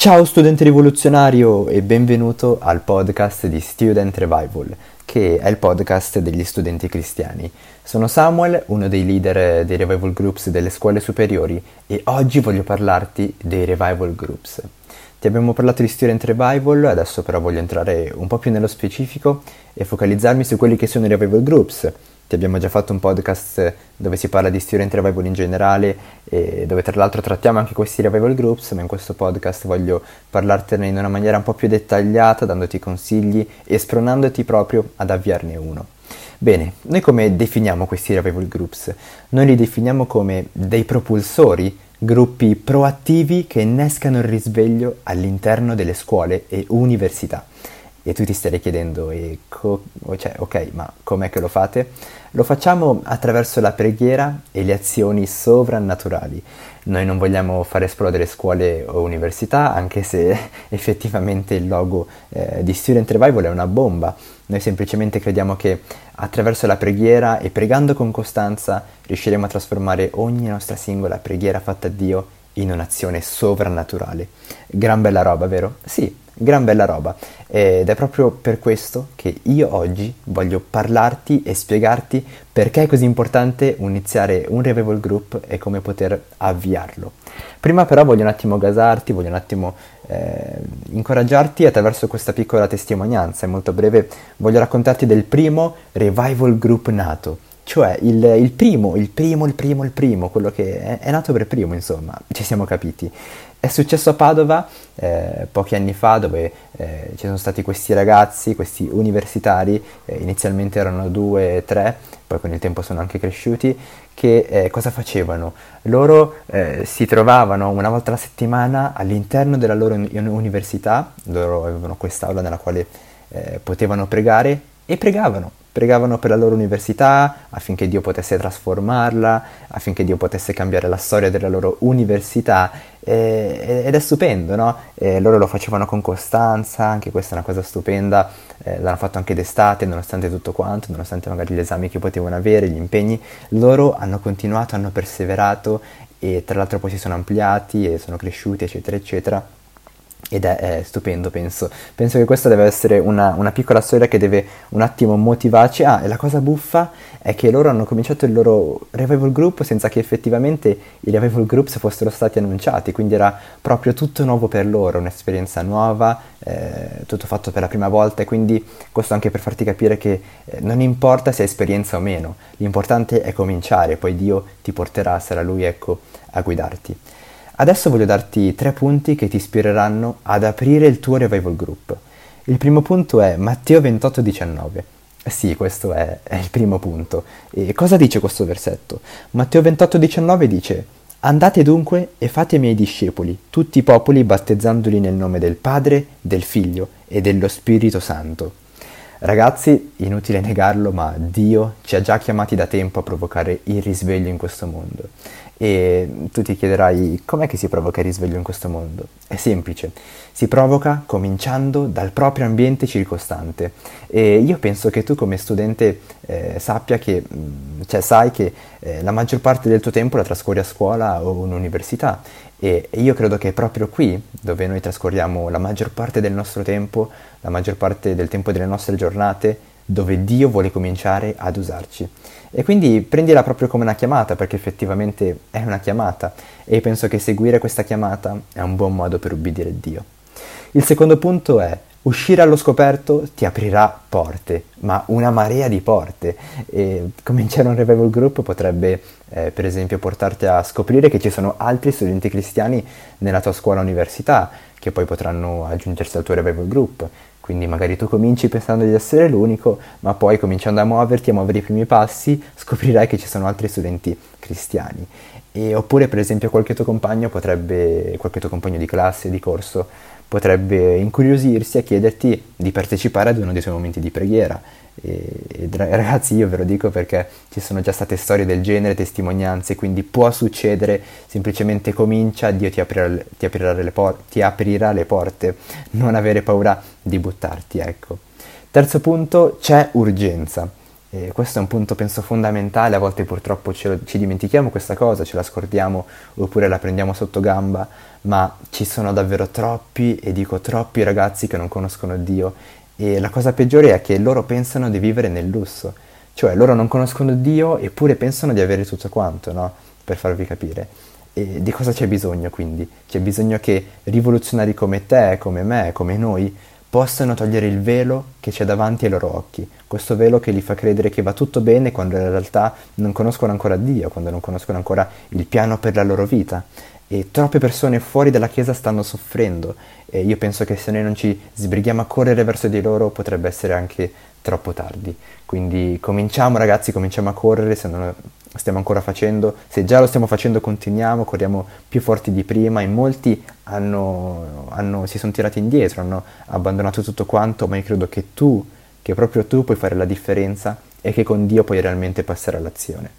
Ciao studente rivoluzionario e benvenuto al podcast di Student Revival, che è il podcast degli studenti cristiani. Sono Samuel, uno dei leader dei revival groups delle scuole superiori e oggi voglio parlarti dei revival groups. Ti abbiamo parlato di Student Revival, adesso però voglio entrare un po' più nello specifico e focalizzarmi su quelli che sono i revival groups, ti abbiamo già fatto un podcast dove si parla di Student Revival in generale e dove tra l'altro trattiamo anche questi Revival Groups, ma in questo podcast voglio parlartene in una maniera un po' più dettagliata, dandoti consigli e spronandoti proprio ad avviarne uno. Bene, noi come definiamo questi Revival Groups? Noi li definiamo come dei propulsori, gruppi proattivi che innescano il risveglio all'interno delle scuole e università. E tu ti stai chiedendo, co- cioè, ok, ma com'è che lo fate? Lo facciamo attraverso la preghiera e le azioni sovrannaturali. Noi non vogliamo far esplodere scuole o università, anche se effettivamente il logo eh, di Student Revival è una bomba. Noi semplicemente crediamo che attraverso la preghiera e pregando con costanza riusciremo a trasformare ogni nostra singola preghiera fatta a Dio in un'azione sovrannaturale. Gran bella roba, vero? Sì, gran bella roba. Ed è proprio per questo che io oggi voglio parlarti e spiegarti perché è così importante iniziare un revival group e come poter avviarlo. Prima però voglio un attimo gasarti, voglio un attimo eh, incoraggiarti attraverso questa piccola testimonianza. In molto breve voglio raccontarti del primo revival group nato cioè il, il, primo, il primo, il primo, il primo, quello che è, è, nato per primo, insomma, ci siamo capiti. È successo a Padova eh, pochi anni fa dove eh, ci sono stati questi ragazzi, questi universitari, eh, inizialmente erano due, tre, poi con il tempo sono anche cresciuti, che eh, cosa facevano? Loro eh, si trovavano una volta alla settimana all'interno della loro università, loro avevano quest'aula nella quale eh, potevano pregare e pregavano pregavano per la loro università affinché Dio potesse trasformarla, affinché Dio potesse cambiare la storia della loro università. Eh, ed è stupendo, no? Eh, loro lo facevano con costanza, anche questa è una cosa stupenda, eh, l'hanno fatto anche d'estate nonostante tutto quanto, nonostante magari gli esami che potevano avere, gli impegni, loro hanno continuato, hanno perseverato e tra l'altro poi si sono ampliati e sono cresciuti eccetera eccetera ed è, è, stupendo, penso. Penso che questa deve essere una, una, piccola storia che deve un attimo motivarci. Ah, e la cosa buffa è che loro hanno cominciato il loro revival group senza che effettivamente i revival groups fossero stati annunciati, quindi era proprio tutto nuovo per loro, un'esperienza nuova, eh, tutto fatto per la prima volta e quindi questo anche per farti capire che eh, non importa se hai esperienza o meno, l'importante è cominciare, poi Dio ti porterà, sarà Lui ecco, a guidarti. Adesso voglio darti tre punti che ti ispireranno ad aprire il tuo revival group. Il primo punto è Matteo 28,19. Sì, questo è, è, il primo punto. E cosa dice questo versetto? Matteo 28,19 dice Andate dunque e fate miei discepoli, tutti i popoli, battezzandoli nel nome del Padre, del Figlio e dello Spirito Santo. Ragazzi, inutile negarlo, ma Dio ci ha già chiamati da tempo a provocare il risveglio in questo mondo. E tu ti chiederai com'è che si provoca il risveglio in questo mondo? È semplice, si provoca cominciando dal proprio ambiente circostante. E io penso che tu come studente eh, sappia che, mm, cioè sai che eh, la maggior parte del tuo tempo la trascorri a scuola o in università. E, io credo che è proprio qui dove noi trascorriamo la maggior parte del nostro tempo, la maggior parte del tempo delle nostre giornate, dove Dio vuole cominciare ad usarci. E quindi prendila proprio come una chiamata, perché effettivamente è una chiamata e penso che seguire questa chiamata è un buon modo per ubbidire Dio. Il secondo punto è uscire allo scoperto ti aprirà porte, ma una marea di porte. E cominciare un revival group potrebbe, eh, per esempio, portarti a scoprire che ci sono altri studenti cristiani nella tua scuola università che poi potranno aggiungersi al tuo revival group. Quindi magari tu cominci pensando di essere l'unico, ma poi cominciando a muoverti, a muovere i primi passi, scoprirai che ci sono altri studenti cristiani. E, oppure per esempio qualche tuo compagno potrebbe, qualche tuo compagno di classe, di corso, potrebbe incuriosirsi a chiederti di partecipare ad uno dei suoi momenti di preghiera e, e, ragazzi io ve lo dico perché ci sono già state storie del genere, testimonianze, quindi può succedere, semplicemente comincia, Dio ti aprirà, ti aprirà, le, por- ti aprirà le porte, non avere paura di buttarti, ecco. Terzo punto, c'è urgenza. E questo è un punto penso fondamentale, a volte purtroppo lo, ci dimentichiamo questa cosa, ce la scordiamo oppure la prendiamo sotto gamba, ma ci sono davvero troppi, e dico troppi ragazzi che non conoscono Dio e la cosa peggiore è che loro pensano di vivere nel lusso, cioè loro non conoscono Dio eppure pensano di avere tutto quanto, no? Per farvi capire. E di cosa c'è bisogno quindi? C'è bisogno che rivoluzionari come te, come me, come noi, possano togliere il velo che c'è davanti ai loro occhi, questo velo che li fa credere che va tutto bene quando in realtà non conoscono ancora Dio, quando non conoscono ancora il piano per la loro vita. E troppe persone fuori dalla Chiesa stanno soffrendo e io penso che se noi non ci sbrighiamo a correre verso di loro potrebbe essere anche troppo tardi. Quindi cominciamo ragazzi, cominciamo a correre se non stiamo ancora facendo, se già lo stiamo facendo continuiamo, corriamo più forti di prima, in molti hanno, hanno, si sono tirati indietro, hanno abbandonato tutto quanto, ma io credo che tu, che proprio tu puoi fare la differenza e che con Dio puoi realmente passare all'azione.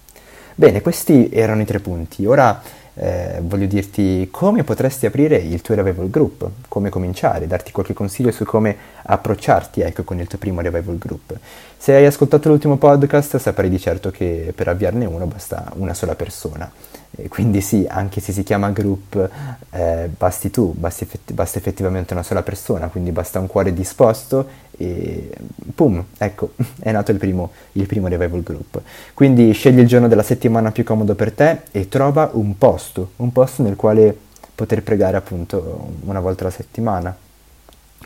Bene, questi erano i tre punti. Ora eh, voglio dirti come potresti aprire il tuo revival group, come cominciare, darti qualche consiglio su come approcciarti ecco, con il tuo primo revival group. Se hai ascoltato l'ultimo podcast saprai di certo che per avviarne uno basta una sola persona. E quindi sì, anche se si chiama group, eh, basti tu, basti effetti- basta effettivamente una sola persona, quindi basta un cuore disposto e pum, ecco, è nato il primo, il primo revival group. Quindi scegli il giorno della settimana più comodo per te e trova un posto, un posto nel quale poter pregare appunto una volta alla settimana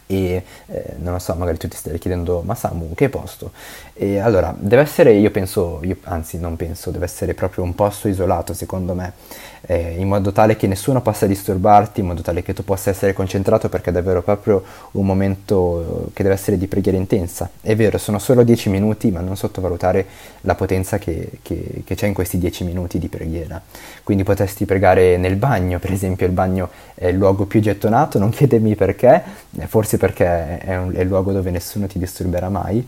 e eh, non lo so, magari tu ti stai chiedendo ma Samu che posto? E allora deve essere, io penso, io, anzi non penso, deve essere proprio un posto isolato secondo me eh, in modo tale che nessuno possa disturbarti, in modo tale che tu possa essere concentrato perché è davvero proprio un momento che deve essere di preghiera intensa. È vero, sono solo 10 minuti, ma non sottovalutare la potenza che, che, che c'è in questi 10 minuti di preghiera. Quindi potresti pregare nel bagno, per esempio il bagno è il luogo più gettonato, non chiedermi perché, forse perché è, un, è il luogo dove nessuno ti disturberà mai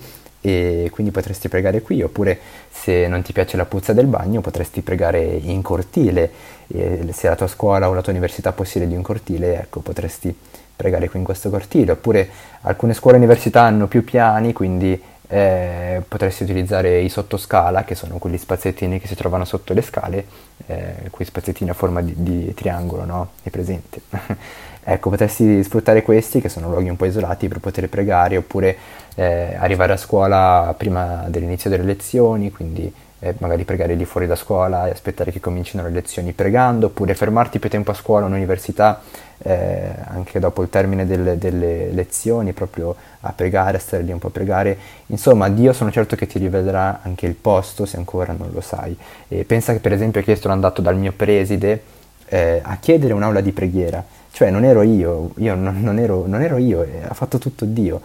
e quindi potresti pregare qui oppure se non ti piace la puzza del bagno potresti pregare in cortile. E se la tua scuola o la tua università possiede di un cortile ecco potresti pregare qui in questo cortile. Oppure alcune scuole e università hanno più piani quindi eh, potresti utilizzare i sottoscala che sono quegli spaziettini che si trovano sotto le scale. Eh, quei spaziettini a forma di, di triangolo no? è presente ecco potresti sfruttare questi che sono luoghi un po' isolati per poter pregare oppure eh, arrivare a scuola prima dell'inizio delle lezioni, quindi eh, magari pregare lì fuori da scuola e aspettare che comincino le lezioni pregando, oppure fermarti più tempo a scuola o all'università eh, anche dopo il termine delle, delle, lezioni, proprio a pregare, a stare lì un po' a pregare. Insomma, Dio sono certo che ti rivelerà anche il posto se ancora non lo sai. E pensa che per esempio che sono andato dal mio preside eh, a chiedere un'aula di preghiera, cioè non ero io, io non, non, ero, non ero io, eh, ha fatto tutto Dio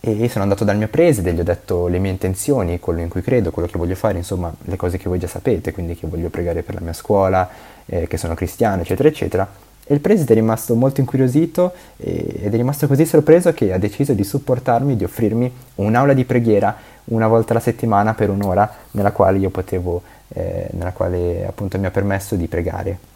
e sono andato dal mio preside, gli ho detto le mie intenzioni, quello in cui credo, quello che voglio fare, insomma le cose che voi già sapete, quindi che voglio pregare per la mia scuola, eh, che sono cristiano, eccetera, eccetera. E il preside è rimasto molto incuriosito e, ed è rimasto così sorpreso che ha deciso di supportarmi, di offrirmi un'aula di preghiera una volta alla settimana per un'ora nella quale io potevo, eh, nella quale appunto mi ha permesso di pregare.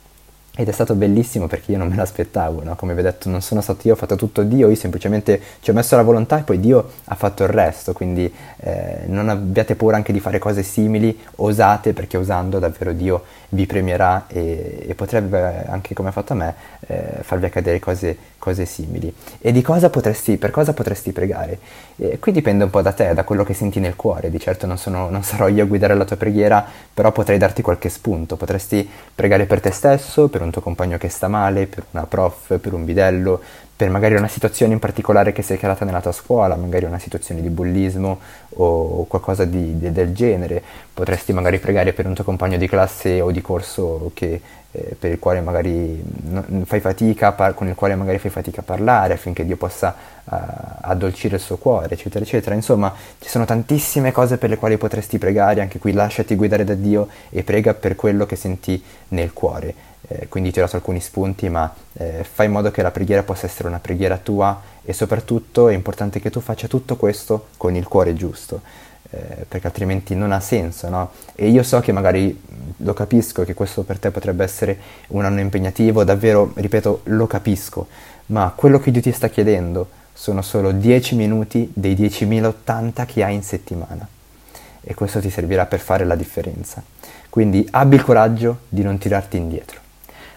Ed è stato bellissimo perché io non me l'aspettavo, no? come vi ho detto non sono stato io, ho fatto tutto Dio, io semplicemente ci ho messo la volontà e poi Dio ha fatto il resto, quindi eh, non abbiate paura anche di fare cose simili, osate perché usando davvero Dio vi premierà e, e potrebbe anche come ha fatto a me eh, farvi accadere cose, cose, simili. E di cosa potresti, per cosa potresti pregare? E qui dipende un po' da te, da quello che senti nel cuore, di certo non, sono, non sarò io a guidare la tua preghiera, però potrei darti qualche spunto, potresti pregare per te stesso, per un tuo compagno che sta male, per una prof, per un bidello, per magari una situazione in particolare che si è creata nella tua scuola, magari una situazione di bullismo o qualcosa di, di, del genere. Potresti magari pregare per un tuo compagno di classe o di corso che, eh, per il quale magari fai fatica, par- con il quale magari fai fatica a parlare affinché Dio possa uh, addolcire il suo cuore, eccetera, eccetera. Insomma, ci sono tantissime cose per le quali potresti pregare, anche qui lasciati guidare da Dio e prega per quello che senti nel cuore eh, quindi ti ho dato alcuni spunti, ma eh, fai in modo che la preghiera possa essere una preghiera tua e soprattutto è importante che tu faccia tutto questo con il cuore giusto, eh, perché altrimenti non ha senso, no? E io so che magari lo capisco che questo per te potrebbe essere un anno impegnativo, davvero, ripeto, lo capisco, ma quello che Dio ti sta chiedendo sono solo 10 minuti dei 10.080 che hai in settimana. e questo ti servirà per fare la differenza. Quindi abbi il coraggio di non tirarti indietro.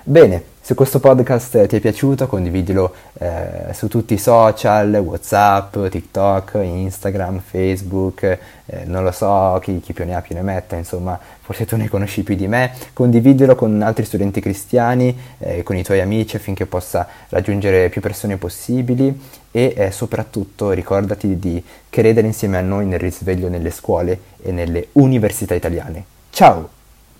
Bene, se questo podcast ti è piaciuto condividilo eh, su tutti i social, Whatsapp, TikTok, Instagram, Facebook, eh, non lo so chi, chi, più ne ha più ne metta, insomma forse tu ne conosci più di me, condividilo con altri studenti cristiani, eh, con i tuoi amici affinché possa raggiungere più persone possibili e eh, soprattutto ricordati di credere insieme a noi nel risveglio nelle scuole e nelle università italiane. Ciao!